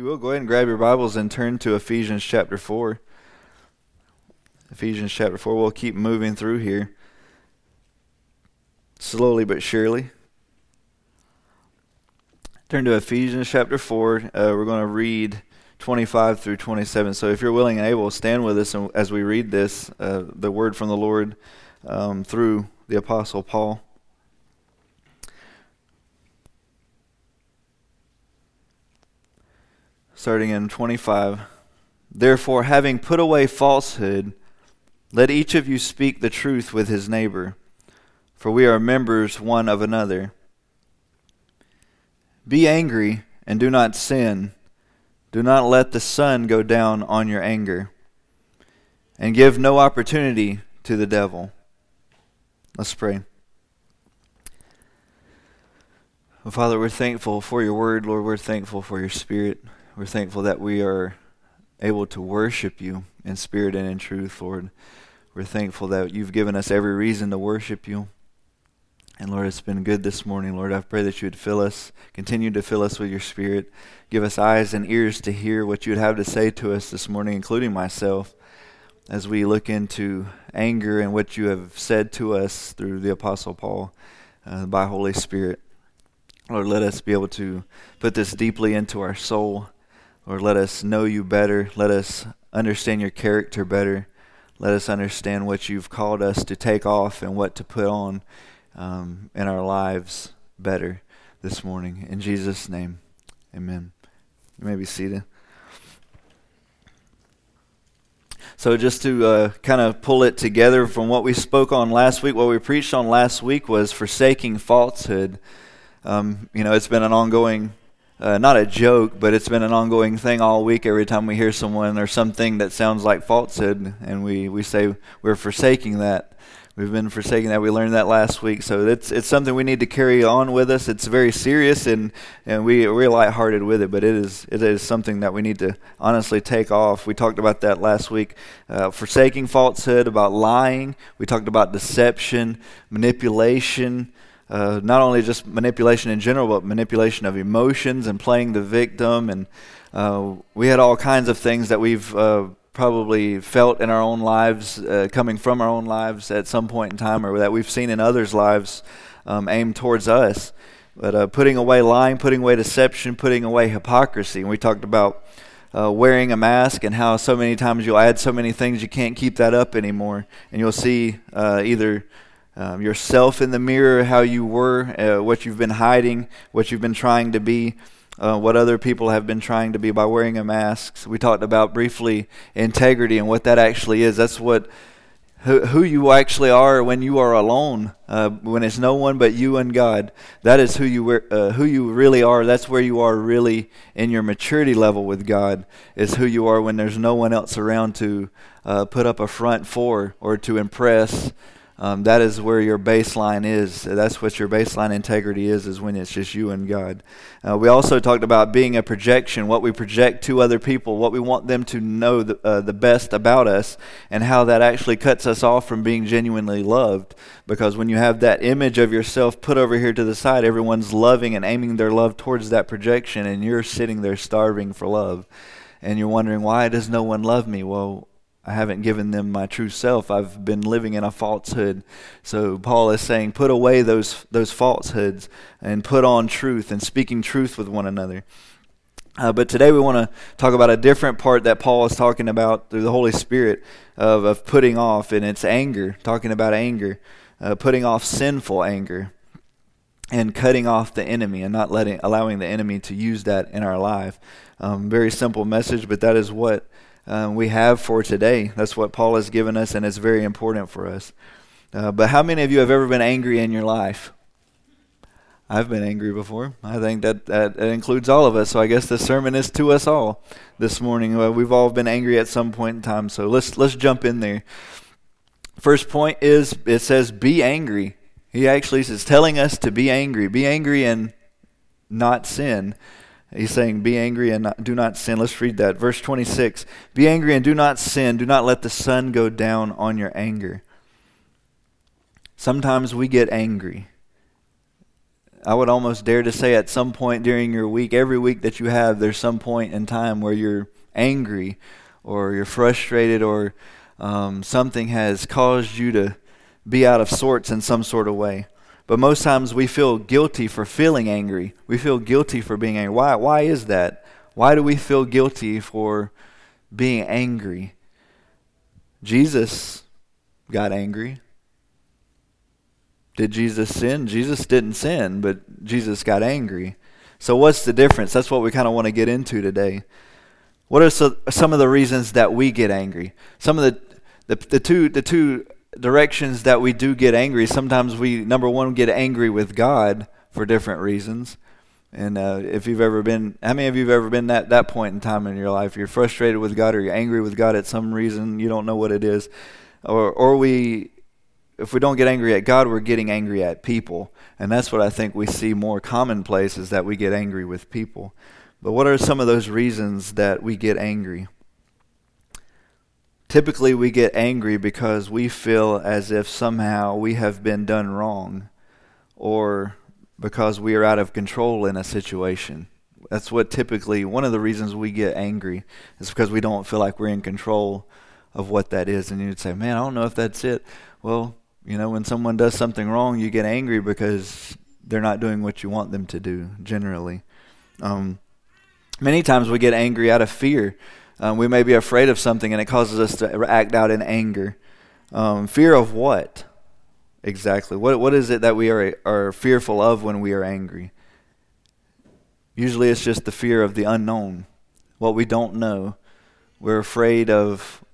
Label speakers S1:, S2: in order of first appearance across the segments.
S1: you will, go ahead and grab your Bibles and turn to Ephesians chapter 4. Ephesians chapter 4. We'll keep moving through here slowly but surely. Turn to Ephesians chapter 4. Uh, we're going to read 25 through 27. So if you're willing and able, stand with us as we read this, uh, the word from the Lord um, through the Apostle Paul. Starting in 25. Therefore, having put away falsehood, let each of you speak the truth with his neighbor, for we are members one of another. Be angry and do not sin. Do not let the sun go down on your anger, and give no opportunity to the devil. Let's pray. Father, we're thankful for your word. Lord, we're thankful for your spirit. We're thankful that we are able to worship you in spirit and in truth, Lord. We're thankful that you've given us every reason to worship you. And Lord, it's been good this morning. Lord, I pray that you would fill us, continue to fill us with your spirit. Give us eyes and ears to hear what you would have to say to us this morning, including myself, as we look into anger and what you have said to us through the Apostle Paul uh, by Holy Spirit. Lord, let us be able to put this deeply into our soul. Lord, let us know you better. Let us understand your character better. Let us understand what you've called us to take off and what to put on um, in our lives better this morning. In Jesus' name, amen. You may be seated. So, just to uh, kind of pull it together from what we spoke on last week, what we preached on last week was forsaking falsehood. Um, you know, it's been an ongoing, uh, not a joke, but it's been an ongoing thing all week. Every time we hear someone or something that sounds like falsehood, and we, we say we're forsaking that. We've been forsaking that. We learned that last week. So it's it's something we need to carry on with us. It's very serious and, and we, we're lighthearted with it, but it is it is something that we need to honestly take off. We talked about that last week. Uh, forsaking falsehood, about lying. We talked about deception, manipulation. Uh, not only just manipulation in general, but manipulation of emotions and playing the victim. And uh, we had all kinds of things that we've uh, probably felt in our own lives, uh, coming from our own lives at some point in time, or that we've seen in others' lives um, aimed towards us. But uh, putting away lying, putting away deception, putting away hypocrisy. And we talked about uh, wearing a mask and how so many times you'll add so many things you can't keep that up anymore. And you'll see either um, yourself in the mirror, how you were, uh, what you've been hiding, what you've been trying to be uh, what other people have been trying to be by wearing a mask. We talked about briefly integrity and what that actually is. That's what who, you actually are when you are alone, uh, when it's no one but you and God. That is who you uh, who you really are. That's where you are really in your maturity level with God. Is who you are when there's no one else around to uh, put up a front for or to impress um, that is where your baseline is. That's what your baseline integrity is, is when it's just you and God. Uh, we also talked about being a projection, what we project to other people, what we want them to know the, uh, the best about us, and how that actually cuts us off from being genuinely loved. Because when you have that image of yourself put over here to the side, everyone's loving and aiming their love towards that projection, and you're sitting there starving for love. And you're wondering, why does no one love me? Well, I haven't given them my true self. I've been living in a falsehood. So Paul is saying, put away those those falsehoods and put on truth and speaking truth with one another. Uh, but today we want to talk about a different part that Paul is talking about through the Holy Spirit of, of putting off, and it's anger, talking about anger, uh, putting off sinful anger, and cutting off the enemy and not letting allowing the enemy to use that in our life. Um, very simple message, but that is what um, we have for today. That's what Paul has given us, and it's very important for us. Uh, but how many of you have ever been angry in your life? I've been angry before. I think that, that, that includes all of us. So I guess this sermon is to us all this morning. We've all been angry at some point in time. So let's let's jump in there. First point is it says be angry. He actually is telling us to be angry. Be angry and not sin. He's saying, Be angry and do not sin. Let's read that. Verse 26 Be angry and do not sin. Do not let the sun go down on your anger. Sometimes we get angry. I would almost dare to say at some point during your week, every week that you have, there's some point in time where you're angry or you're frustrated or um, something has caused you to be out of sorts in some sort of way. But most times we feel guilty for feeling angry. We feel guilty for being angry. Why, why is that? Why do we feel guilty for being angry? Jesus got angry. Did Jesus sin? Jesus didn't sin, but Jesus got angry. So, what's the difference? That's what we kind of want to get into today. What are so, some of the reasons that we get angry? Some of the, the, the, two, the two directions that we do get angry, sometimes we, number one, get angry with God for different reasons. And uh, if you've ever been, how many of you have ever been at that point in time in your life? You're frustrated with God or you're angry with God at some reason, you don't know what it is. Or, or we if we don't get angry at God, we're getting angry at people. And that's what I think we see more commonplace is that we get angry with people. But what are some of those reasons that we get angry? Typically, we get angry because we feel as if somehow we have been done wrong or because we are out of control in a situation. That's what typically, one of the reasons we get angry is because we don't feel like we're in control of what that is. And you'd say, man, I don't know if that's it. Well, you know, when someone does something wrong, you get angry because they're not doing what you want them to do, generally. Um, many times we get angry out of fear. Um, we may be afraid of something and it causes us to act out in anger. Um, fear of what? Exactly. What, what is it that we are, are fearful of when we are angry? Usually it's just the fear of the unknown, what we don't know. We're afraid of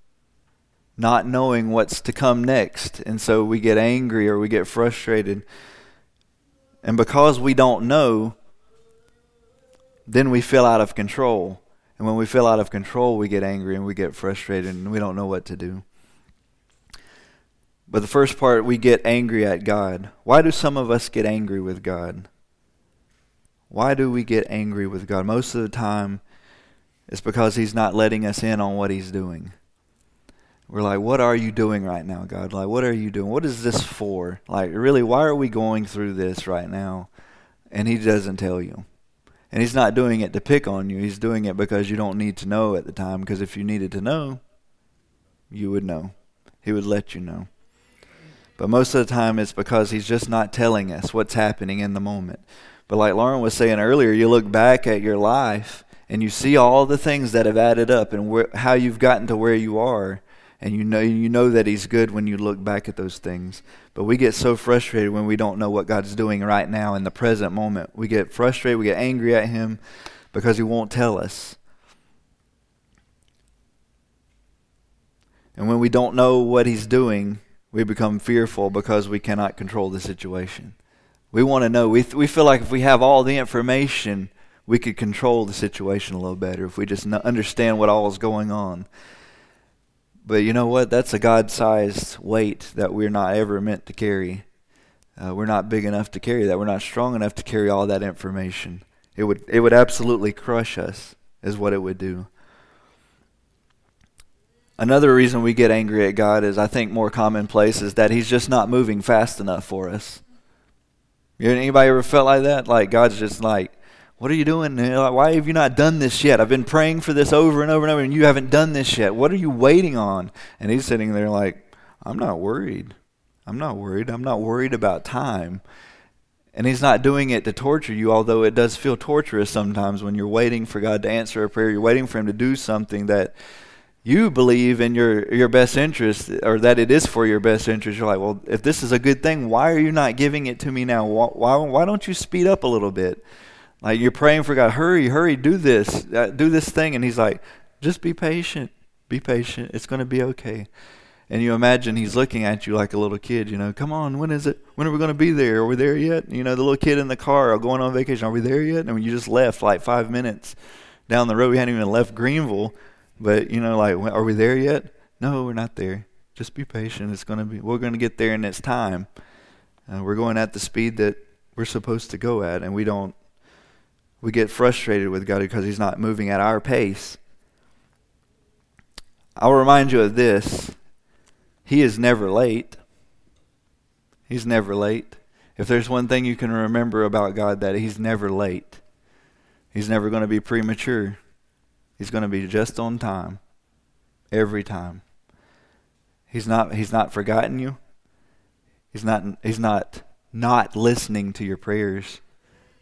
S1: not knowing what's to come next. And so we get angry or we get frustrated. And because we don't know, then we feel out of control. And when we feel out of control, we get angry and we get frustrated and we don't know what to do. But the first part, we get angry at God. Why do some of us get angry with God? Why do we get angry with God? Most of the time, it's because He's not letting us in on what He's doing. We're like, what are you doing right now, God? Like, what are you doing? What is this for? Like, really, why are we going through this right now? And He doesn't tell you. And He's not doing it to pick on you. He's doing it because you don't need to know at the time. Because if you needed to know, you would know. He would let you know. But most of the time, it's because He's just not telling us what's happening in the moment. But like Lauren was saying earlier, you look back at your life and you see all the things that have added up and how you've gotten to where you are and you know you know that he's good when you look back at those things but we get so frustrated when we don't know what god's doing right now in the present moment. We get frustrated we get angry at him because he won't tell us. And when we don't know what he's doing we become fearful because we cannot control the situation. We want to know. We, th- we feel like if we have all the information we could control the situation a little better if we just understand what all is going on but you know what? That's a God sized weight that we're not ever meant to carry. Uh, we're not big enough to carry that. We're not strong enough to carry all that information. It would, it would absolutely crush us, is what it would do. Another reason we get angry at God is, I think, more commonplace, is that He's just not moving fast enough for us. Anybody ever felt like that? Like God's just like, what are you doing? Why have you not done this yet? I've been praying for this over and over and over, and you haven't done this yet. What are you waiting on? And he's sitting there like, I'm not worried. I'm not worried. I'm not worried about time. And he's not doing it to torture you, although it does feel torturous sometimes when you're waiting for God to answer a prayer. You're waiting for him to do something that you believe in your, your best interest, or that it is for your best interest. You're like, well, if this is a good thing, why are you not giving it to me now? Why, why, why don't you speed up a little bit? Like you're praying for God, hurry, hurry, do this, uh, do this thing. And he's like, just be patient, be patient. It's going to be okay. And you imagine he's looking at you like a little kid, you know, come on, when is it? When are we going to be there? Are we there yet? You know, the little kid in the car going on vacation, are we there yet? And you just left like five minutes down the road, we hadn't even left Greenville, but you know, like, are we there yet? No, we're not there. Just be patient. It's going to be, we're going to get there in its time. Uh, we're going at the speed that we're supposed to go at, and we don't we get frustrated with God because He's not moving at our pace. I'll remind you of this He is never late. He's never late. If there's one thing you can remember about God, that He's never late. He's never going to be premature. He's going to be just on time. Every time. He's not he's not forgotten you. He's not he's not not listening to your prayers.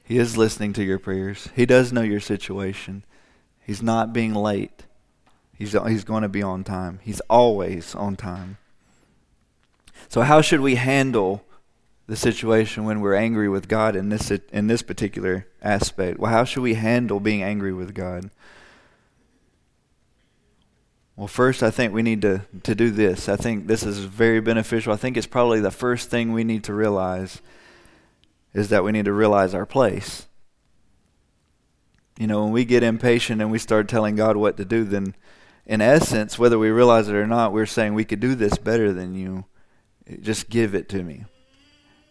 S1: He is listening to your prayers. He does know your situation. He's not being late. He's he's going to be on time. He's always on time. So how should we handle the situation when we're angry with God in this in this particular aspect? Well, how should we handle being angry with God? Well, first, I think we need to, to do this. I think this is very beneficial. I think it's probably the first thing we need to realize is that we need to realize our place. You know, when we get impatient and we start telling God what to do, then in essence, whether we realize it or not, we're saying we could do this better than you. Just give it to me.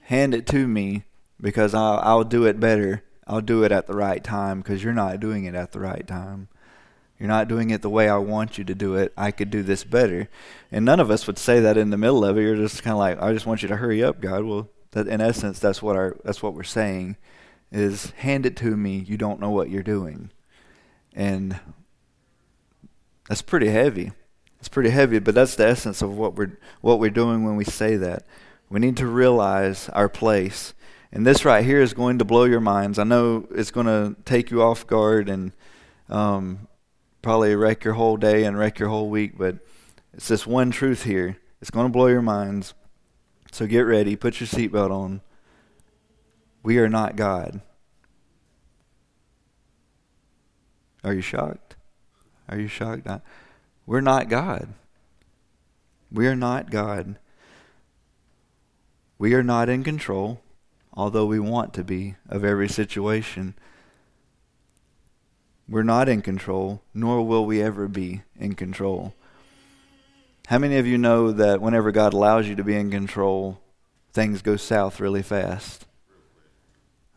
S1: Hand it to me because I'll, I'll do it better. I'll do it at the right time because you're not doing it at the right time. You're not doing it the way I want you to do it. I could do this better. And none of us would say that in the middle of it. You're just kind of like, I just want you to hurry up, God. Well, that in essence, that's what our that's what we're saying is hand it to me. You don't know what you're doing, and that's pretty heavy. It's pretty heavy, but that's the essence of what we're what we're doing when we say that. We need to realize our place. And this right here is going to blow your minds. I know it's going to take you off guard and um, probably wreck your whole day and wreck your whole week, but it's this one truth here. It's going to blow your minds. So get ready, put your seatbelt on. We are not God. Are you shocked? Are you shocked? We're not God. We are not God. We are not in control, although we want to be, of every situation. We're not in control, nor will we ever be in control. How many of you know that whenever God allows you to be in control, things go south really fast?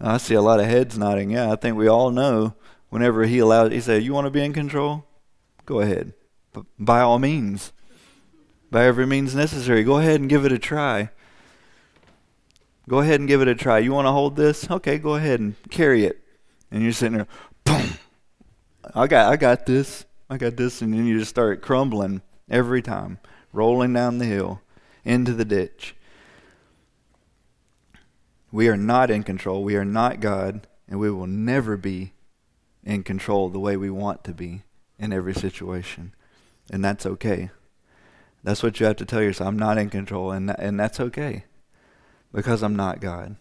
S1: I see a lot of heads nodding. Yeah, I think we all know whenever He allows, He said, You want to be in control? Go ahead. By all means. By every means necessary. Go ahead and give it a try. Go ahead and give it a try. You want to hold this? Okay, go ahead and carry it. And you're sitting there, boom. I got I got this. I got this and then you just start crumbling every time, rolling down the hill into the ditch. We are not in control. We are not God, and we will never be in control the way we want to be in every situation. And that's okay. That's what you have to tell yourself. I'm not in control, and, and that's okay because I'm not God.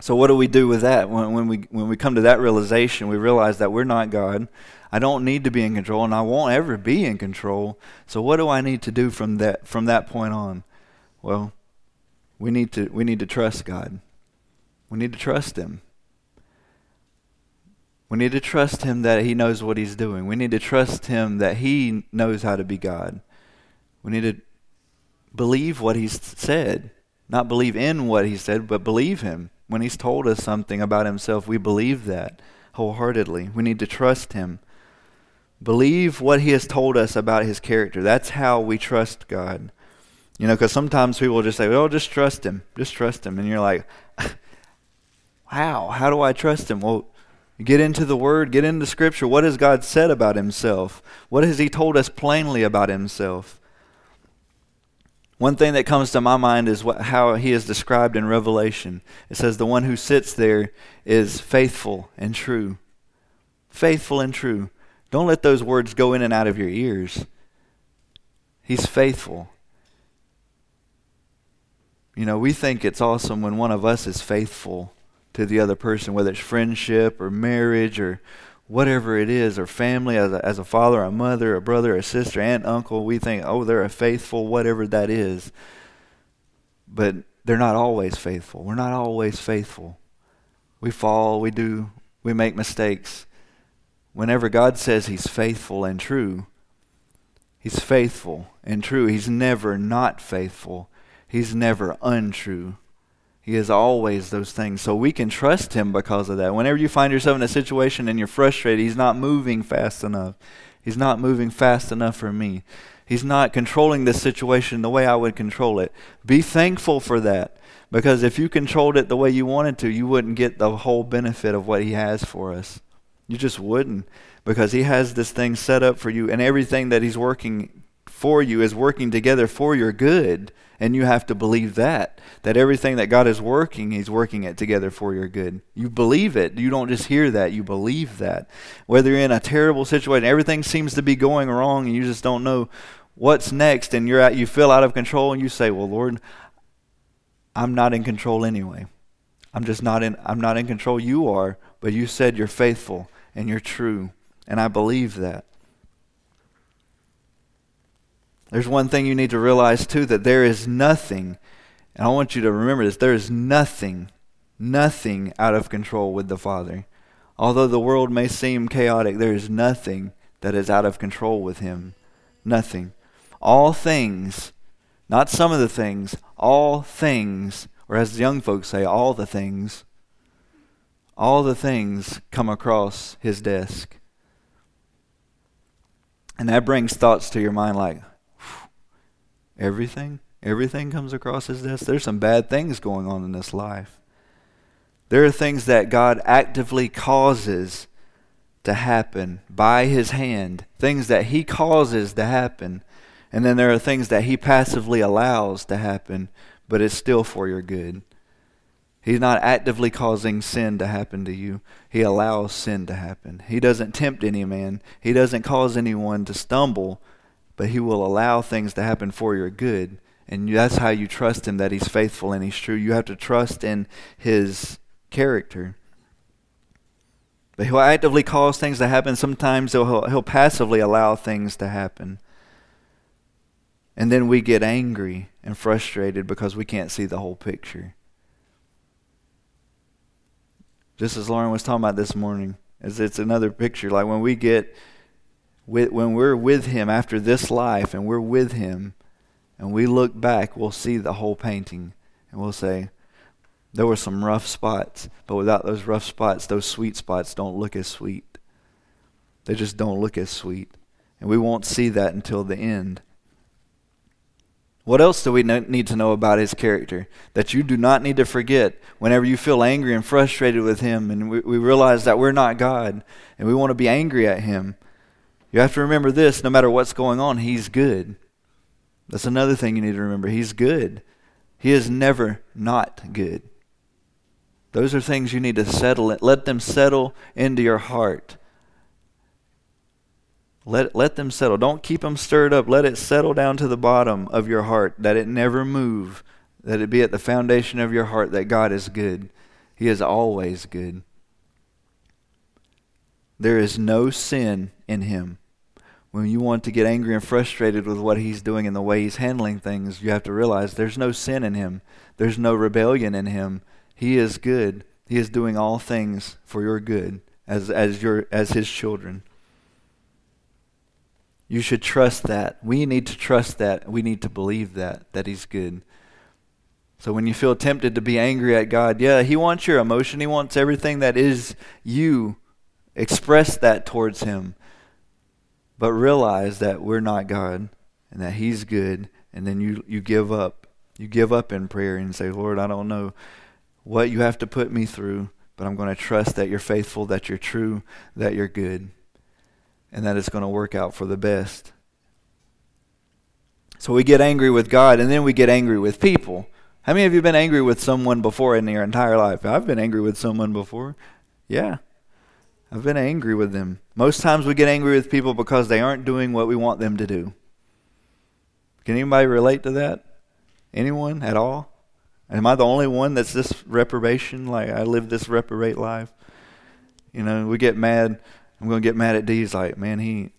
S1: So what do we do with that when, when we when we come to that realization? We realize that we're not God. I don't need to be in control, and I won't ever be in control. So what do I need to do from that from that point on? Well, we need to we need to trust God. We need to trust Him. We need to trust Him that He knows what He's doing. We need to trust Him that He knows how to be God. We need to believe what He's said, not believe in what He said, but believe Him. When He's told us something about Himself, we believe that wholeheartedly. We need to trust Him. Believe what He has told us about His character. That's how we trust God. You know, because sometimes people just say, oh, just trust Him. Just trust Him. And you're like, wow, how do I trust Him? Well, get into the Word, get into Scripture. What has God said about Himself? What has He told us plainly about Himself? One thing that comes to my mind is what, how he is described in Revelation. It says, The one who sits there is faithful and true. Faithful and true. Don't let those words go in and out of your ears. He's faithful. You know, we think it's awesome when one of us is faithful to the other person, whether it's friendship or marriage or whatever it is, or family, as a, as a father, a mother, a brother, a sister, aunt, uncle, we think, oh, they're a faithful, whatever that is. But they're not always faithful. We're not always faithful. We fall, we do, we make mistakes. Whenever God says He's faithful and true, He's faithful and true. He's never not faithful. He's never untrue. He is always those things. So we can trust him because of that. Whenever you find yourself in a situation and you're frustrated, he's not moving fast enough. He's not moving fast enough for me. He's not controlling this situation the way I would control it. Be thankful for that. Because if you controlled it the way you wanted to, you wouldn't get the whole benefit of what He has for us. You just wouldn't. Because He has this thing set up for you, and everything that He's working for you is working together for your good. And you have to believe that. That everything that God is working, He's working it together for your good. You believe it. You don't just hear that, you believe that. Whether you're in a terrible situation, everything seems to be going wrong, and you just don't know what's next, and you're at, you feel out of control, and you say, Well, Lord, I'm not in control anyway. I'm just not in I'm not in control. You are, but you said you're faithful and you're true, and I believe that. There's one thing you need to realize too that there is nothing, and I want you to remember this there is nothing, nothing out of control with the Father. Although the world may seem chaotic, there is nothing that is out of control with Him. Nothing. All things, not some of the things, all things, or as the young folks say, all the things, all the things come across His desk. And that brings thoughts to your mind like, Everything? Everything comes across his desk? There's some bad things going on in this life. There are things that God actively causes to happen by his hand, things that he causes to happen. And then there are things that he passively allows to happen, but it's still for your good. He's not actively causing sin to happen to you. He allows sin to happen. He doesn't tempt any man. He doesn't cause anyone to stumble, but He will allow things to happen for your good. And that's how you trust Him that He's faithful and He's true. You have to trust in His character. But He'll actively cause things to happen. Sometimes He'll, he'll passively allow things to happen. And then we get angry and frustrated because we can't see the whole picture. Just as Lauren was talking about this morning, as it's another picture. Like when we get when we're with Him after this life and we're with Him and we look back, we'll see the whole painting and we'll say, there were some rough spots, but without those rough spots, those sweet spots don't look as sweet. They just don't look as sweet. And we won't see that until the end. What else do we need to know about his character? That you do not need to forget whenever you feel angry and frustrated with him, and we, we realize that we're not God, and we want to be angry at him. You have to remember this no matter what's going on, He's good. That's another thing you need to remember. He's good. He is never not good. Those are things you need to settle. Let them settle into your heart. Let, let them settle. Don't keep them stirred up. Let it settle down to the bottom of your heart, that it never move, that it be at the foundation of your heart that God is good. He is always good. There is no sin in Him when you want to get angry and frustrated with what he's doing and the way he's handling things, you have to realize there's no sin in him. There's no rebellion in him. He is good. He is doing all things for your good as as your as his children. You should trust that. We need to trust that. We need to believe that that he's good. So when you feel tempted to be angry at God, yeah, he wants your emotion. He wants everything that is you. Express that towards him but realize that we're not God and that He's good, and then you, you give up. You give up in prayer and say, Lord, I don't know what you have to put me through, but I'm going to trust that you're faithful, that you're true, that you're good, and that it's going to work out for the best. So we get angry with God, and then we get angry with people. How many of you been angry with someone before in your entire life? I've been angry with someone before. Yeah. I've been angry with them. Most times we get angry with people because they aren't doing what we want them to do. Can anybody relate to that? Anyone at all? Am I the only one that's this reprobation? Like I live this reprobate life? You know, we get mad. I'm gonna get mad at D. He's like, man, he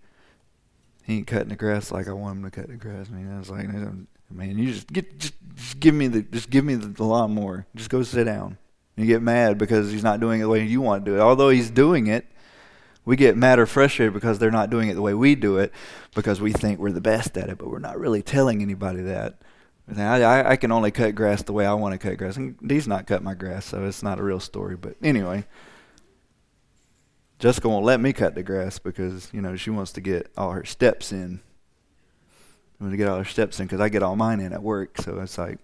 S1: he ain't cutting the grass like I want him to cut the grass. Man, I was like, man, you just get just, just give me the just give me the, the lawnmower. Just go sit down. You get mad because he's not doing it the way you want to do it. Although he's doing it, we get mad or frustrated because they're not doing it the way we do it because we think we're the best at it, but we're not really telling anybody that. I, I can only cut grass the way I want to cut grass. And he's not cut my grass, so it's not a real story. But anyway, Jessica won't let me cut the grass because, you know, she wants to get all her steps in. I want to get all her steps in because I get all mine in at work. So it's like,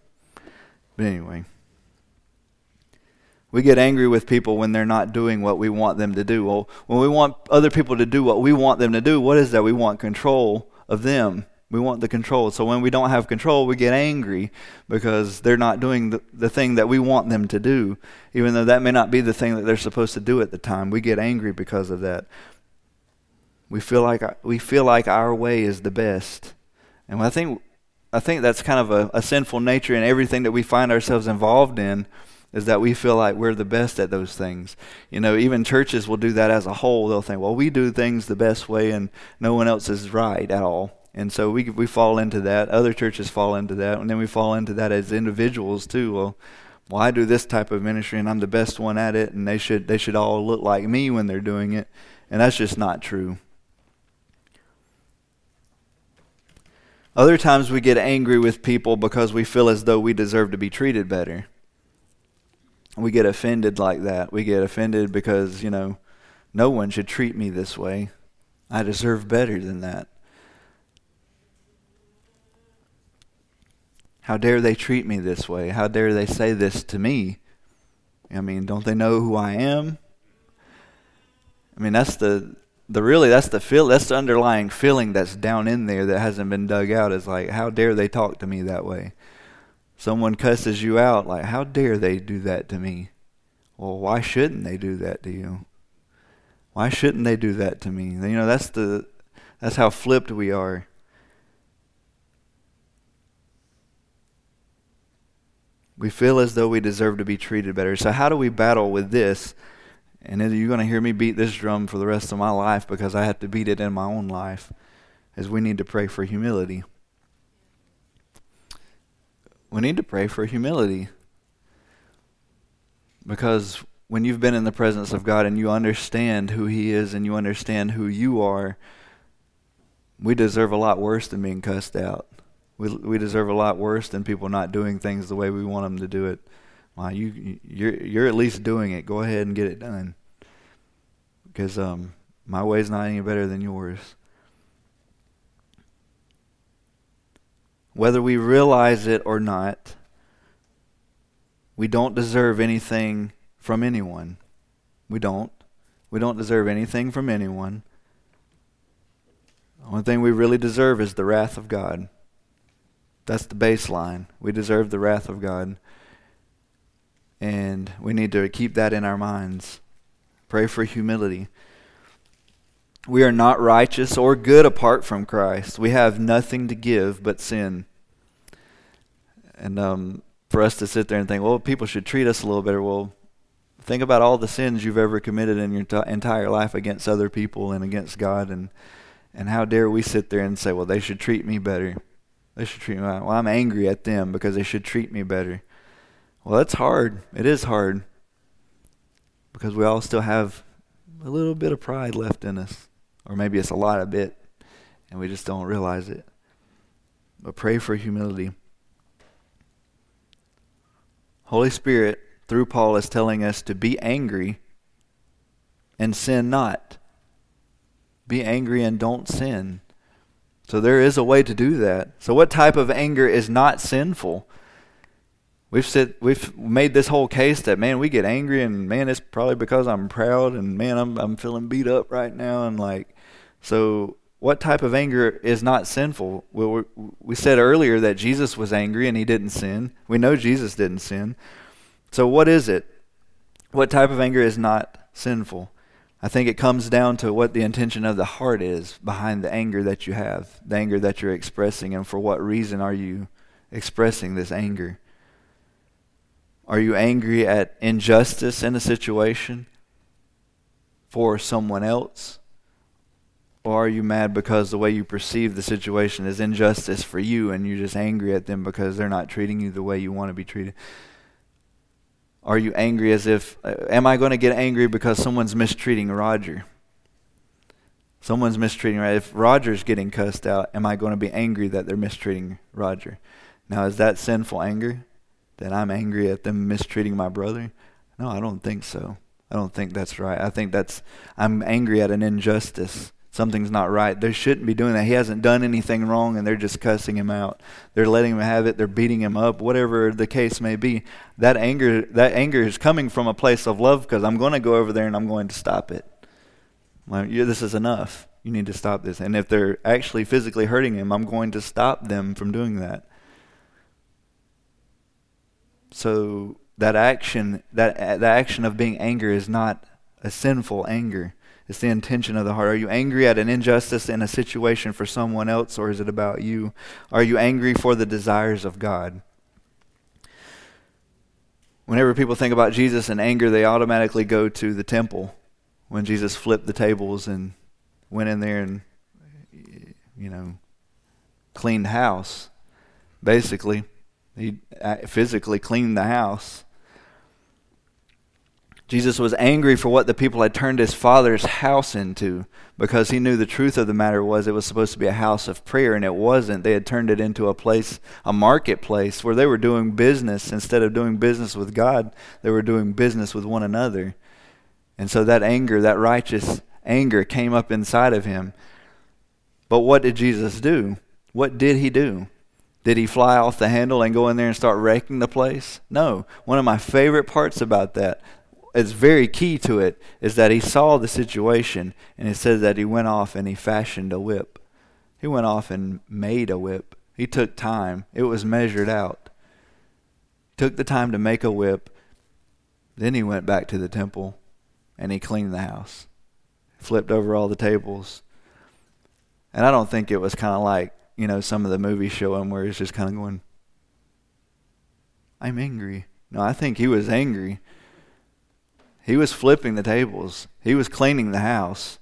S1: but anyway. We get angry with people when they're not doing what we want them to do. Well, when we want other people to do what we want them to do, what is that? We want control of them. We want the control. So when we don't have control, we get angry because they're not doing the, the thing that we want them to do, even though that may not be the thing that they're supposed to do at the time. We get angry because of that. We feel like we feel like our way is the best, and I think I think that's kind of a, a sinful nature in everything that we find ourselves involved in is that we feel like we're the best at those things. You know, even churches will do that as a whole. They'll think, well, we do things the best way and no one else is right at all. And so we, we fall into that. Other churches fall into that. And then we fall into that as individuals too. Well, well, I do this type of ministry and I'm the best one at it and they should, they should all look like me when they're doing it. And that's just not true. Other times we get angry with people because we feel as though we deserve to be treated better we get offended like that. We get offended because, you know, no one should treat me this way. I deserve better than that. How dare they treat me this way? How dare they say this to me? I mean, don't they know who I am? I mean, that's the the really that's the feel that's the underlying feeling that's down in there that hasn't been dug out is like how dare they talk to me that way? Someone cusses you out, like, how dare they do that to me? Well, why shouldn't they do that to you? Why shouldn't they do that to me? You know, that's the that's how flipped we are. We feel as though we deserve to be treated better. So how do we battle with this? And you're going to hear me beat this drum for the rest of my life because I have to beat it in my own life. Is we need to pray for humility we need to pray for humility. Because when you've been in the presence of God and you understand who He is and you understand who you are, we deserve a lot worse than being cussed out. We we deserve a lot worse than people not doing things the way we want them to do it. Well, you you're you're at least doing it. Go ahead and get it done. Because um, my way's not any better than yours. Whether we realize it or not, we don't deserve anything from anyone. We don't. We don't deserve anything from anyone. The only thing we really deserve is the wrath of God. That's the baseline. We deserve the wrath of God. And we need to keep that in our minds. Pray for humility. We are not righteous or good apart from Christ. We have nothing to give but sin. And um, for us to sit there and think, well, people should treat us a little better. Well, think about all the sins you've ever committed in your t- entire life against other people and against God. And, and how dare we sit there and say, well, they should treat me better. They should treat me well. I'm angry at them because they should treat me better. Well, that's hard. It is hard because we all still have a little bit of pride left in us. Or maybe it's a lot of bit, and we just don't realize it. But pray for humility. Holy Spirit, through Paul, is telling us to be angry and sin not. Be angry and don't sin. So there is a way to do that. So what type of anger is not sinful? We've said we've made this whole case that man we get angry and man it's probably because I'm proud and man I'm I'm feeling beat up right now and like so what type of anger is not sinful? Well, we said earlier that Jesus was angry and he didn't sin. We know Jesus didn't sin. So what is it? What type of anger is not sinful? I think it comes down to what the intention of the heart is behind the anger that you have, the anger that you're expressing, and for what reason are you expressing this anger? Are you angry at injustice in a situation for someone else? Or are you mad because the way you perceive the situation is injustice for you and you're just angry at them because they're not treating you the way you want to be treated? Are you angry as if, uh, am I going to get angry because someone's mistreating Roger? Someone's mistreating, right? If Roger's getting cussed out, am I going to be angry that they're mistreating Roger? Now, is that sinful anger? that I'm angry at them mistreating my brother? No, I don't think so. I don't think that's right. I think that's I'm angry at an injustice something's not right. They shouldn't be doing that. He hasn't done anything wrong, and they're just cussing him out. They're letting him have it. They're beating him up. Whatever the case may be, that anger that anger is coming from a place of love because I'm going to go over there and I'm going to stop it. Like, yeah, this is enough. You need to stop this. And if they're actually physically hurting him, I'm going to stop them from doing that. So that action, that the action of being angry is not a sinful anger. It's the intention of the heart. Are you angry at an injustice in a situation for someone else, or is it about you? Are you angry for the desires of God? Whenever people think about Jesus and anger, they automatically go to the temple when Jesus flipped the tables and went in there and, you know, cleaned house. Basically, he uh, physically cleaned the house. Jesus was angry for what the people had turned his father's house into because he knew the truth of the matter was it was supposed to be a house of prayer and it wasn't. They had turned it into a place, a marketplace where they were doing business. Instead of doing business with God, they were doing business with one another. And so that anger, that righteous anger came up inside of him. But what did Jesus do? What did he do? Did he fly off the handle and go in there and start wrecking the place? No. One of my favorite parts about that, it's very key to it, is that he saw the situation and it says that he went off and he fashioned a whip. He went off and made a whip. He took time. It was measured out. Took the time to make a whip. Then he went back to the temple and he cleaned the house. Flipped over all the tables. And I don't think it was kind of like, you know, some of the movies show him where he's just kind of going, I'm angry. No, I think he was angry he was flipping the tables. He was cleaning the house.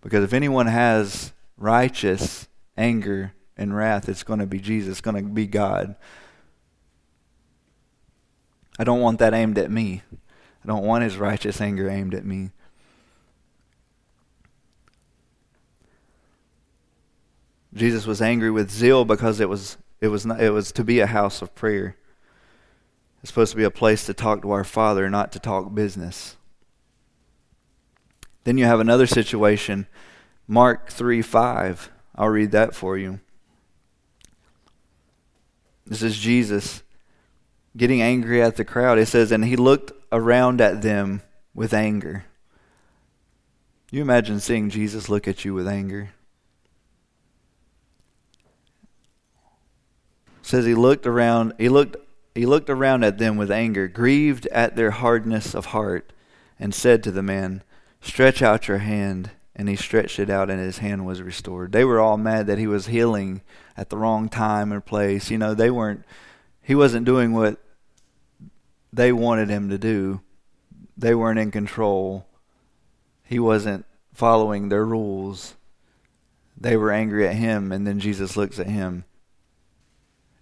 S1: Because if anyone has righteous anger and wrath, it's going to be Jesus, it's going to be God. I don't want that aimed at me. I don't want his righteous anger aimed at me. Jesus was angry with zeal because it was it was not, it was to be a house of prayer. It's supposed to be a place to talk to our Father, not to talk business. Then you have another situation, Mark 3 5. I'll read that for you. This is Jesus getting angry at the crowd. It says, And he looked around at them with anger. You imagine seeing Jesus look at you with anger? It says he looked around he looked he looked around at them with anger, grieved at their hardness of heart, and said to the man, Stretch out your hand. And he stretched it out, and his hand was restored. They were all mad that he was healing at the wrong time or place. You know, they weren't, he wasn't doing what they wanted him to do. They weren't in control. He wasn't following their rules. They were angry at him, and then Jesus looks at him.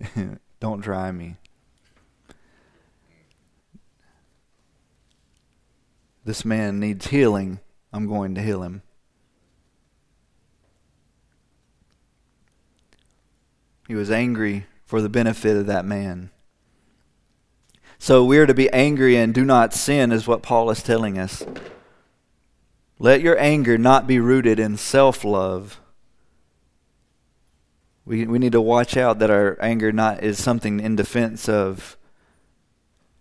S1: Don't try me. This man needs healing. I'm going to heal him. He was angry for the benefit of that man. So we are to be angry and do not sin, is what Paul is telling us. Let your anger not be rooted in self love. We, we need to watch out that our anger not is something in defense of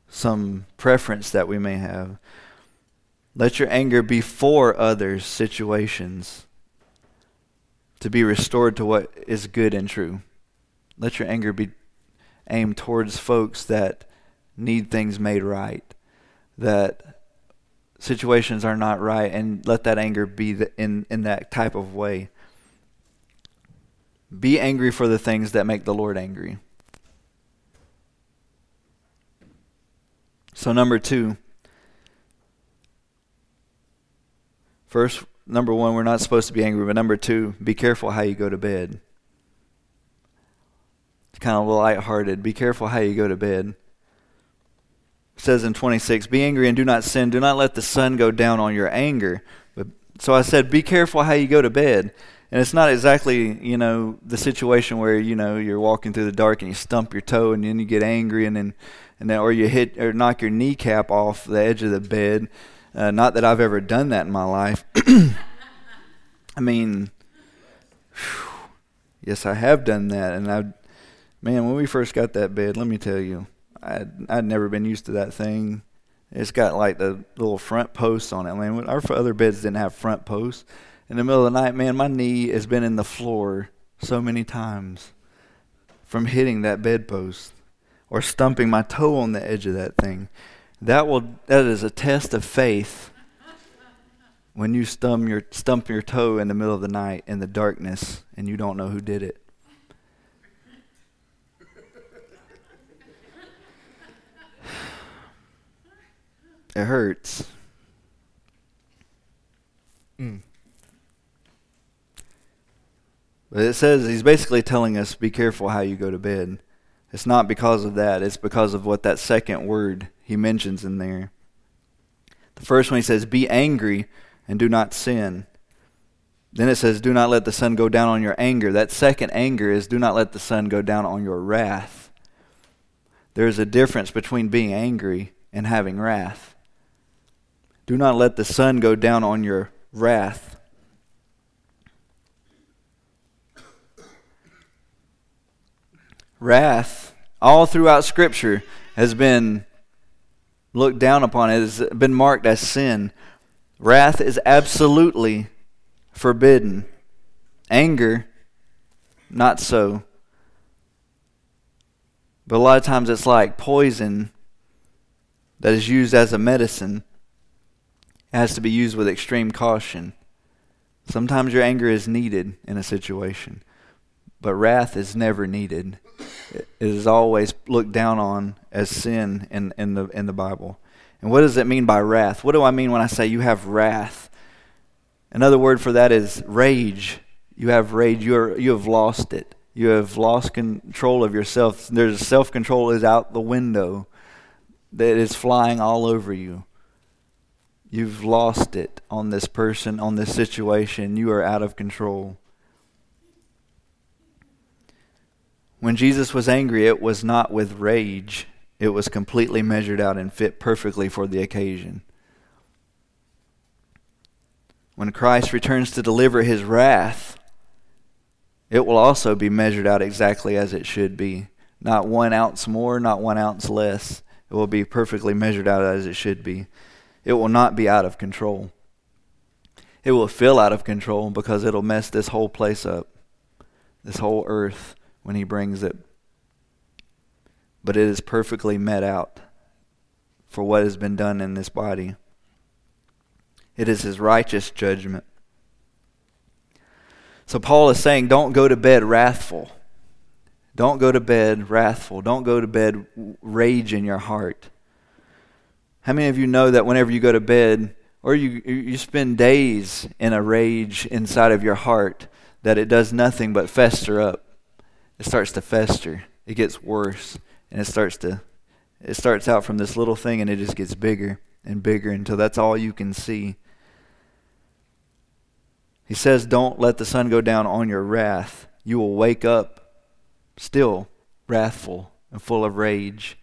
S1: some preference that we may have. Let your anger be for others' situations to be restored to what is good and true. Let your anger be aimed towards folks that need things made right, that situations are not right, and let that anger be in, in that type of way. Be angry for the things that make the Lord angry. So, number two, First, number one, we're not supposed to be angry, but number two, be careful how you go to bed. It's kind of lighthearted. Be careful how you go to bed. It says in 26, Be angry and do not sin. Do not let the sun go down on your anger. But, so I said, Be careful how you go to bed. And it's not exactly, you know, the situation where, you know, you're walking through the dark and you stump your toe and then you get angry and then, and then or you hit or knock your kneecap off the edge of the bed uh, not that I've ever done that in my life. I mean, whew, yes, I have done that, and I, man, when we first got that bed, let me tell you, I'd, I'd never been used to that thing. It's got like the little front posts on it. I mean, our other beds didn't have front posts. In the middle of the night, man, my knee has been in the floor so many times from hitting that bedpost or stumping my toe on the edge of that thing. That will that is a test of faith when you stump your stump your toe in the middle of the night in the darkness and you don't know who did it. It hurts. Mm. But it says he's basically telling us be careful how you go to bed. It's not because of that, it's because of what that second word he mentions in there. The first one he says, Be angry and do not sin. Then it says, Do not let the sun go down on your anger. That second anger is, Do not let the sun go down on your wrath. There's a difference between being angry and having wrath. Do not let the sun go down on your wrath. Wrath, all throughout Scripture, has been looked down upon, it has been marked as sin. Wrath is absolutely forbidden. Anger, not so. But a lot of times it's like poison that is used as a medicine. It has to be used with extreme caution. Sometimes your anger is needed in a situation, but wrath is never needed. Is always looked down on as sin in, in, the, in the Bible. And what does it mean by wrath? What do I mean when I say you have wrath? Another word for that is rage. You have rage. You, are, you have lost it. You have lost control of yourself. There's self control is out the window that is flying all over you. You've lost it on this person, on this situation. You are out of control. When Jesus was angry, it was not with rage, it was completely measured out and fit perfectly for the occasion. When Christ returns to deliver his wrath, it will also be measured out exactly as it should be. Not one ounce more, not one ounce less. It will be perfectly measured out as it should be. It will not be out of control. It will feel out of control because it'll mess this whole place up, this whole earth, when he brings it but it is perfectly met out for what has been done in this body. It is his righteous judgment. So Paul is saying, don't go to bed wrathful. Don't go to bed wrathful. Don't go to bed rage in your heart. How many of you know that whenever you go to bed, or you, you spend days in a rage inside of your heart, that it does nothing but fester up? It starts to fester, it gets worse and it starts to it starts out from this little thing and it just gets bigger and bigger until that's all you can see. He says, Don't let the sun go down on your wrath. You will wake up still wrathful and full of rage.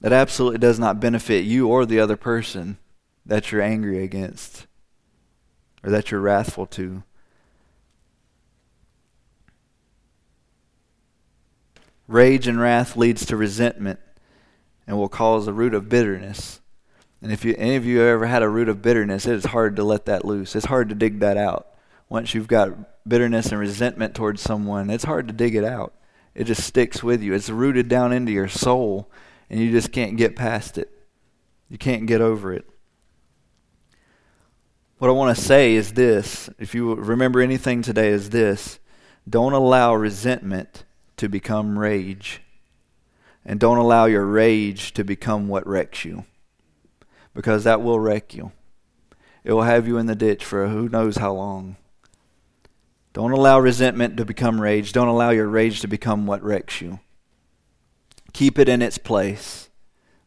S1: That absolutely does not benefit you or the other person that you're angry against or that you're wrathful to. Rage and wrath leads to resentment and will cause a root of bitterness. And if you, any of you have ever had a root of bitterness, it is hard to let that loose. It's hard to dig that out. Once you've got bitterness and resentment towards someone, it's hard to dig it out. It just sticks with you. It's rooted down into your soul, and you just can't get past it. You can't get over it. What I want to say is this if you remember anything today, is this don't allow resentment to become rage. And don't allow your rage to become what wrecks you. Because that will wreck you. It will have you in the ditch for who knows how long. Don't allow resentment to become rage. Don't allow your rage to become what wrecks you. Keep it in its place.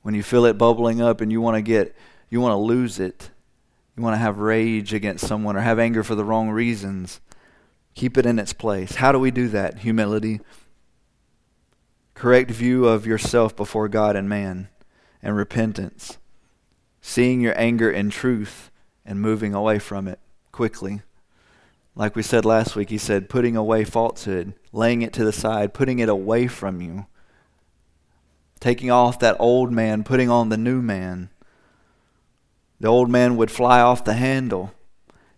S1: When you feel it bubbling up and you want to get, you want to lose it, you want to have rage against someone or have anger for the wrong reasons, keep it in its place. How do we do that? Humility correct view of yourself before God and man, and repentance, seeing your anger in truth and moving away from it quickly. Like we said last week, he said, putting away falsehood, laying it to the side, putting it away from you, taking off that old man, putting on the new man. The old man would fly off the handle.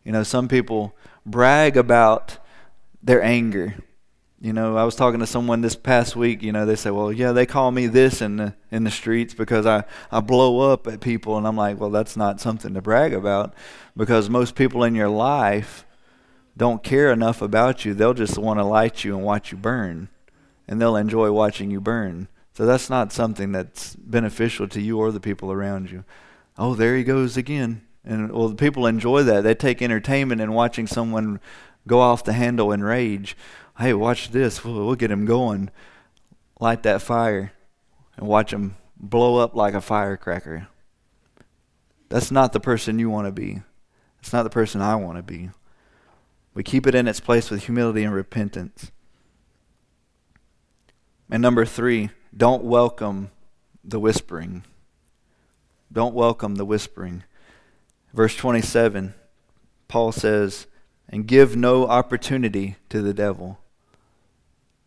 S1: You know, some people brag about their anger. You know, I was talking to someone this past week. You know, they say, "Well, yeah, they call me this in the in the streets because I I blow up at people," and I'm like, "Well, that's not something to brag about, because most people in your life don't care enough about you. They'll just want to light you and watch you burn, and they'll enjoy watching you burn. So that's not something that's beneficial to you or the people around you. Oh, there he goes again. And well, the people enjoy that. They take entertainment in watching someone go off the handle in rage. Hey, watch this. We'll, we'll get him going. Light that fire and watch him blow up like a firecracker. That's not the person you want to be. It's not the person I want to be. We keep it in its place with humility and repentance. And number three, don't welcome the whispering. Don't welcome the whispering. Verse 27, Paul says, and give no opportunity to the devil.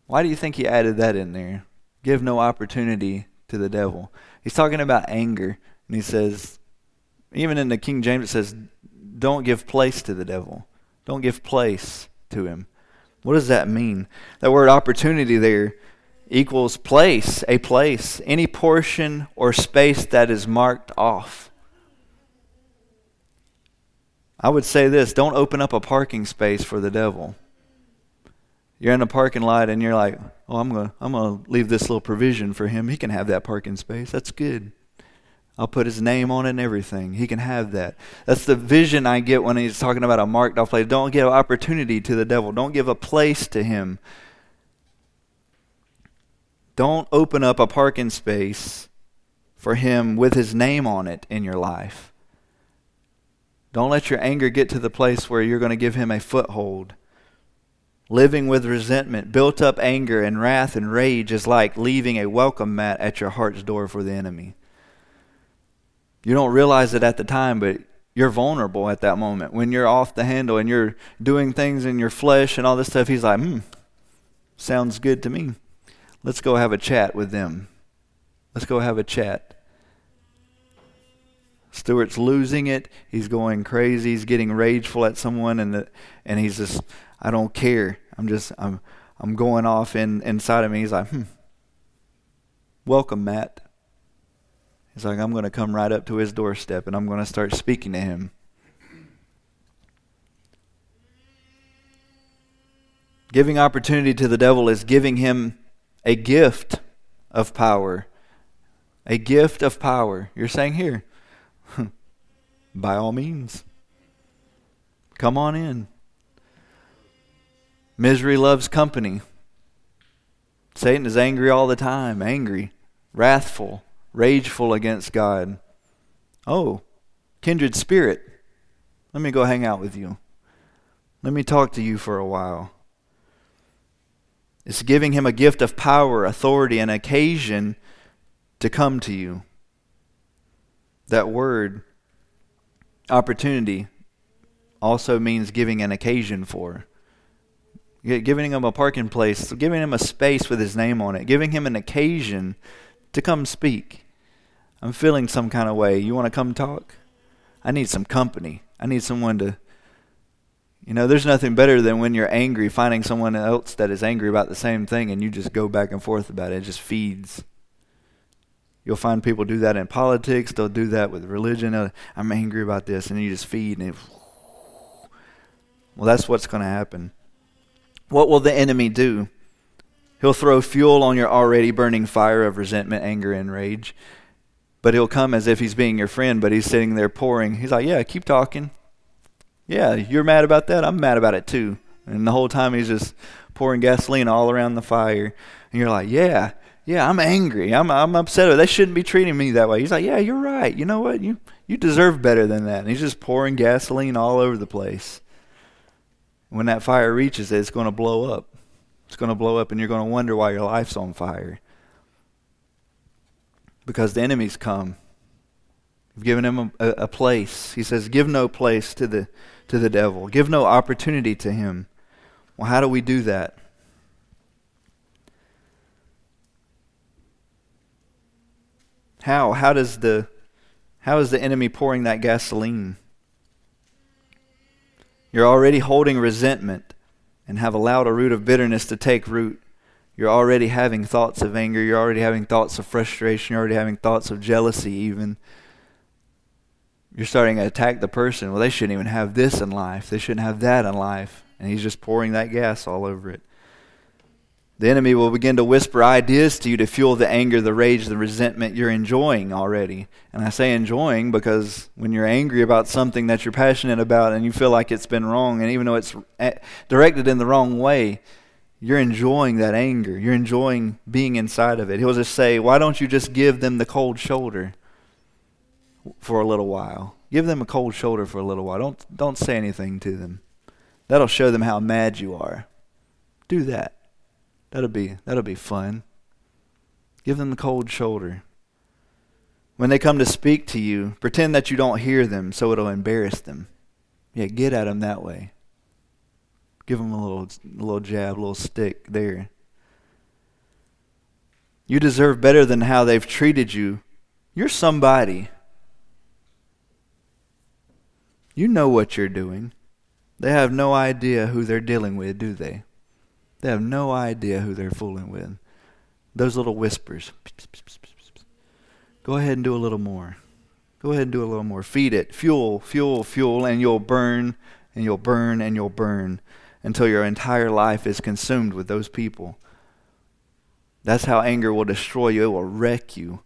S1: Why do you think he added that in there? Give no opportunity to the devil. He's talking about anger, and he says, even in the King James, it says, don't give place to the devil. Don't give place to him. What does that mean? That word opportunity there equals place, a place, any portion or space that is marked off. I would say this don't open up a parking space for the devil. You're in a parking lot and you're like, oh, I'm going to I'm to leave this little provision for him. He can have that parking space. That's good. I'll put his name on it and everything. He can have that. That's the vision I get when he's talking about a marked off place. Don't give opportunity to the devil. Don't give a place to him. Don't open up a parking space for him with his name on it in your life. Don't let your anger get to the place where you're going to give him a foothold. Living with resentment, built up anger and wrath and rage is like leaving a welcome mat at your heart's door for the enemy. You don't realize it at the time, but you're vulnerable at that moment. When you're off the handle and you're doing things in your flesh and all this stuff, he's like, hmm, sounds good to me. Let's go have a chat with them. Let's go have a chat. Stuart's losing it. He's going crazy. He's getting rageful at someone, and the, and he's just, I don't care. I'm just, I'm, I'm going off in inside of me. He's like, hmm. Welcome, mat. He's like, I'm going to come right up to his doorstep, and I'm going to start speaking to him. Giving opportunity to the devil is giving him a gift of power. A gift of power. You're saying here, by all means, come on in. Misery loves company. Satan is angry all the time, angry, wrathful, rageful against God. Oh, kindred spirit, let me go hang out with you. Let me talk to you for a while. It's giving him a gift of power, authority, and occasion to come to you. That word, opportunity, also means giving an occasion for. Giving him a parking place, giving him a space with his name on it, giving him an occasion to come speak. I'm feeling some kind of way. You want to come talk? I need some company. I need someone to you know, there's nothing better than when you're angry, finding someone else that is angry about the same thing and you just go back and forth about it. It just feeds. You'll find people do that in politics, they'll do that with religion. I'm angry about this, and you just feed. And it, well, that's what's going to happen. What will the enemy do? He'll throw fuel on your already burning fire of resentment, anger, and rage. But he'll come as if he's being your friend, but he's sitting there pouring. He's like, Yeah, keep talking. Yeah, you're mad about that. I'm mad about it too. And the whole time he's just pouring gasoline all around the fire. And you're like, yeah, yeah, I'm angry. I'm, I'm upset. They shouldn't be treating me that way. He's like, yeah, you're right. You know what? You, you deserve better than that. And he's just pouring gasoline all over the place. When that fire reaches it, it's going to blow up. It's going to blow up, and you're going to wonder why your life's on fire. Because the enemy's come. You've given him a, a, place. He says, give no place to the to the devil. Give no opportunity to him. Well, how do we do that? How? How does the how is the enemy pouring that gasoline? You're already holding resentment and have allowed a root of bitterness to take root. You're already having thoughts of anger. You're already having thoughts of frustration. You're already having thoughts of jealousy, even. You're starting to attack the person. Well, they shouldn't even have this in life. They shouldn't have that in life. And he's just pouring that gas all over it. The enemy will begin to whisper ideas to you to fuel the anger, the rage, the resentment you're enjoying already. And I say enjoying because when you're angry about something that you're passionate about and you feel like it's been wrong, and even though it's eh, directed in the wrong way, you're enjoying that anger. You're enjoying being inside of it. He'll just say, Why don't you just give them the cold shoulder for a little while? Give them a cold shoulder for a little while. Don't, don't say anything to them. That'll show them how mad you are. Do that. That'll be that'll be fun. Give them the cold shoulder. When they come to speak to you, pretend that you don't hear them so it'll embarrass them. Yeah, get at them that way. Give them a little a little jab, a little stick there. You deserve better than how they've treated you. You're somebody. You know what you're doing. They have no idea who they're dealing with, do they? They have no idea who they're fooling with. Those little whispers. Go ahead and do a little more. Go ahead and do a little more. Feed it. Fuel, fuel, fuel, and you'll burn, and you'll burn, and you'll burn until your entire life is consumed with those people. That's how anger will destroy you. It will wreck you.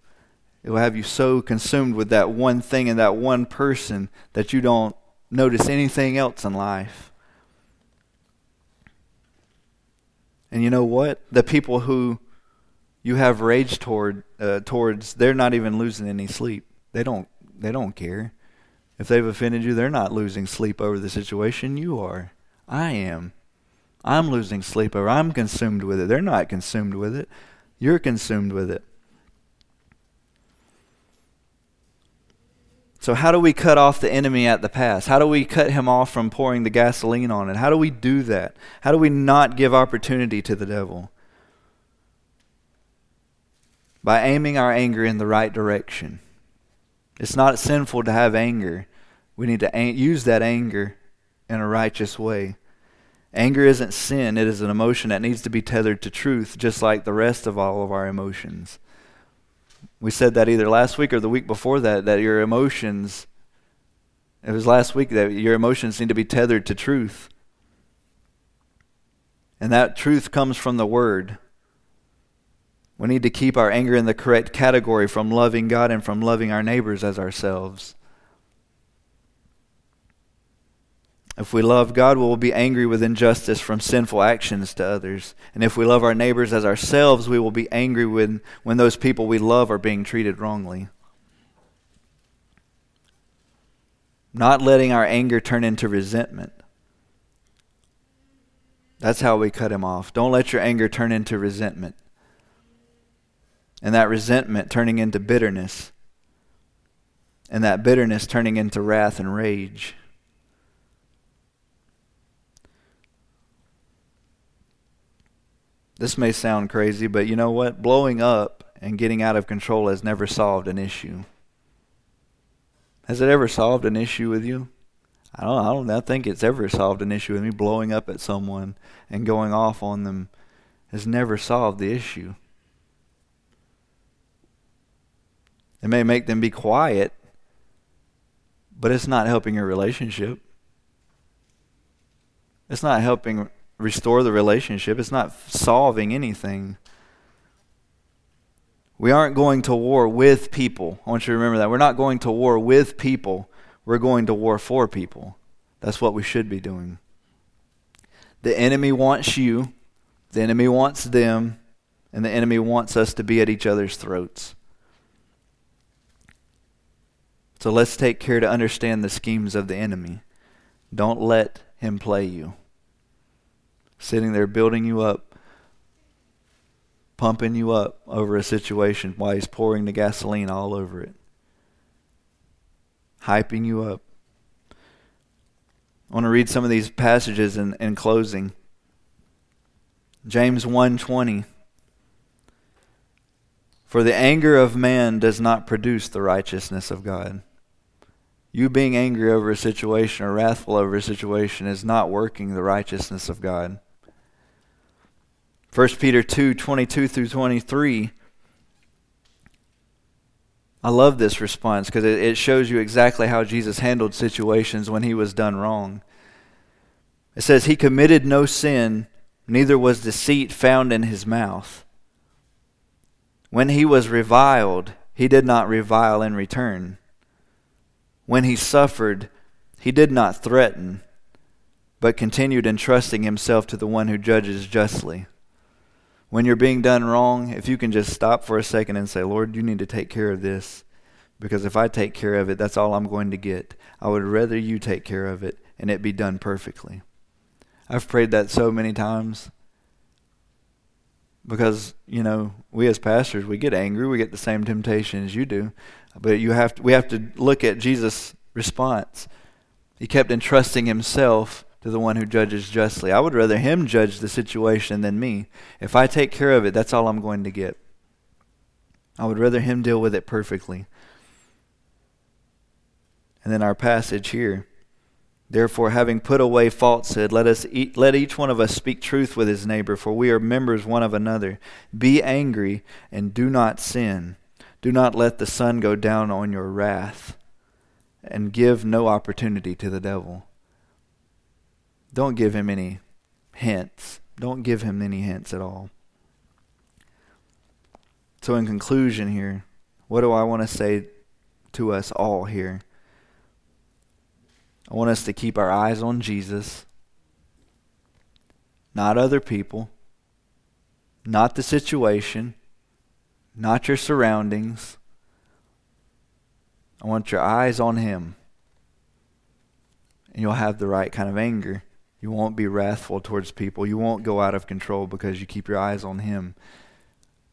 S1: It will have you so consumed with that one thing and that one person that you don't notice anything else in life. And you know what? The people who you have rage toward uh, towards, they're not even losing any sleep. They don't they don't care. If they've offended you, they're not losing sleep over the situation. You are. I am. I'm losing sleep over. I'm consumed with it. They're not consumed with it. You're consumed with it. So, how do we cut off the enemy at the pass? How do we cut him off from pouring the gasoline on it? How do we do that? How do we not give opportunity to the devil? By aiming our anger in the right direction. It's not sinful to have anger. We need to use that anger in a righteous way. Anger isn't sin, it is an emotion that needs to be tethered to truth, just like the rest of all of our emotions. We said that either last week or the week before that, that your emotions, it was last week that your emotions need to be tethered to truth. And that truth comes from the Word. We need to keep our anger in the correct category from loving God and from loving our neighbors as ourselves. If we love God, we will be angry with injustice from sinful actions to others. And if we love our neighbors as ourselves, we will be angry when, when those people we love are being treated wrongly. Not letting our anger turn into resentment. That's how we cut him off. Don't let your anger turn into resentment. And that resentment turning into bitterness. And that bitterness turning into wrath and rage. This may sound crazy, but you know what? Blowing up and getting out of control has never solved an issue. Has it ever solved an issue with you? I don't. I don't. I think it's ever solved an issue with me. Blowing up at someone and going off on them has never solved the issue. It may make them be quiet, but it's not helping your relationship. It's not helping restore the relationship. It's not solving anything. We aren't going to war with people. I want you to remember that. We're not going to war with people. We're going to war for people. That's what we should be doing. The enemy wants you, the enemy wants them, and the enemy wants us to be at each other's throats. So let's take care to understand the schemes of the enemy. Don't let him play you sitting there building you up, pumping you up over a situation while he's pouring the gasoline all over it, hyping you up. I want to read some of these passages in, in closing. James 1:20 For the anger of man does not produce the righteousness of God. You being angry over a situation or wrathful over a situation is not working the righteousness of God. 1 Peter 2 22 through 23. I love this response because it, it shows you exactly how Jesus handled situations when he was done wrong. It says, He committed no sin, neither was deceit found in his mouth. When he was reviled, he did not revile in return. When he suffered, he did not threaten, but continued entrusting himself to the one who judges justly. When you're being done wrong, if you can just stop for a second and say, Lord, you need to take care of this, because if I take care of it, that's all I'm going to get. I would rather you take care of it and it be done perfectly. I've prayed that so many times because you know we as pastors we get angry we get the same temptation as you do but you have to, we have to look at Jesus' response. He kept entrusting himself to the one who judges justly. I would rather him judge the situation than me. If I take care of it, that's all I'm going to get. I would rather him deal with it perfectly. And then our passage here. Therefore, having put away falsehood, let us eat, let each one of us speak truth with his neighbor, for we are members one of another. Be angry and do not sin. Do not let the sun go down on your wrath, and give no opportunity to the devil. Don't give him any hints. Don't give him any hints at all. So, in conclusion, here, what do I want to say to us all here? I want us to keep our eyes on Jesus, not other people, not the situation, not your surroundings. I want your eyes on Him. And you'll have the right kind of anger. You won't be wrathful towards people. You won't go out of control because you keep your eyes on Him.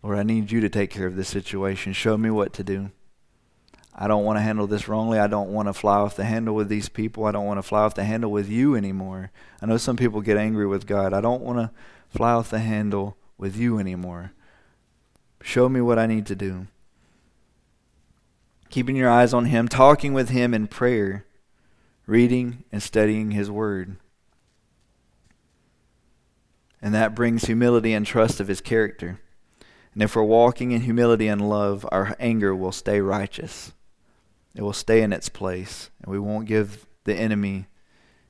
S1: Lord, I need you to take care of this situation. Show me what to do. I don't want to handle this wrongly. I don't want to fly off the handle with these people. I don't want to fly off the handle with you anymore. I know some people get angry with God. I don't want to fly off the handle with you anymore. Show me what I need to do. Keeping your eyes on Him, talking with Him in prayer, reading and studying His Word. And that brings humility and trust of His character. And if we're walking in humility and love, our anger will stay righteous. It will stay in its place. And we won't give the enemy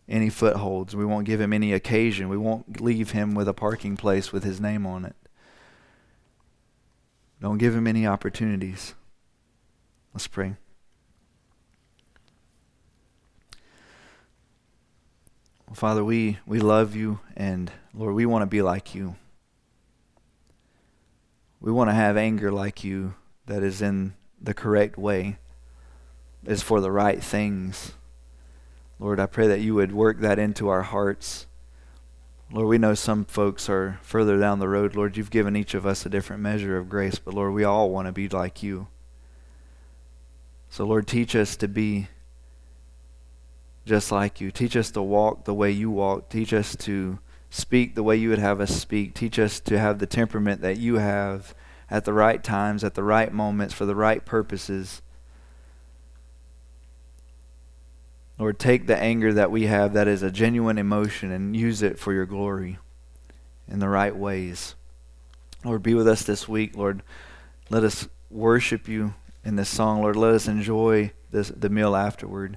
S1: any footholds. We won't give him any occasion. We won't leave him with a parking place with his name on it. Don't give him any opportunities. Let's pray. Father, we, we love you, and Lord, we want to be like you. We want to have anger like you that is in the correct way, is for the right things. Lord, I pray that you would work that into our hearts. Lord, we know some folks are further down the road. Lord, you've given each of us a different measure of grace, but Lord, we all want to be like you. So, Lord, teach us to be just like you. Teach us to walk the way you walk. Teach us to speak the way you would have us speak. Teach us to have the temperament that you have at the right times, at the right moments, for the right purposes. Lord, take the anger that we have that is a genuine emotion and use it for your glory in the right ways. Lord, be with us this week. Lord, let us worship you in this song. Lord, let us enjoy this, the meal afterward.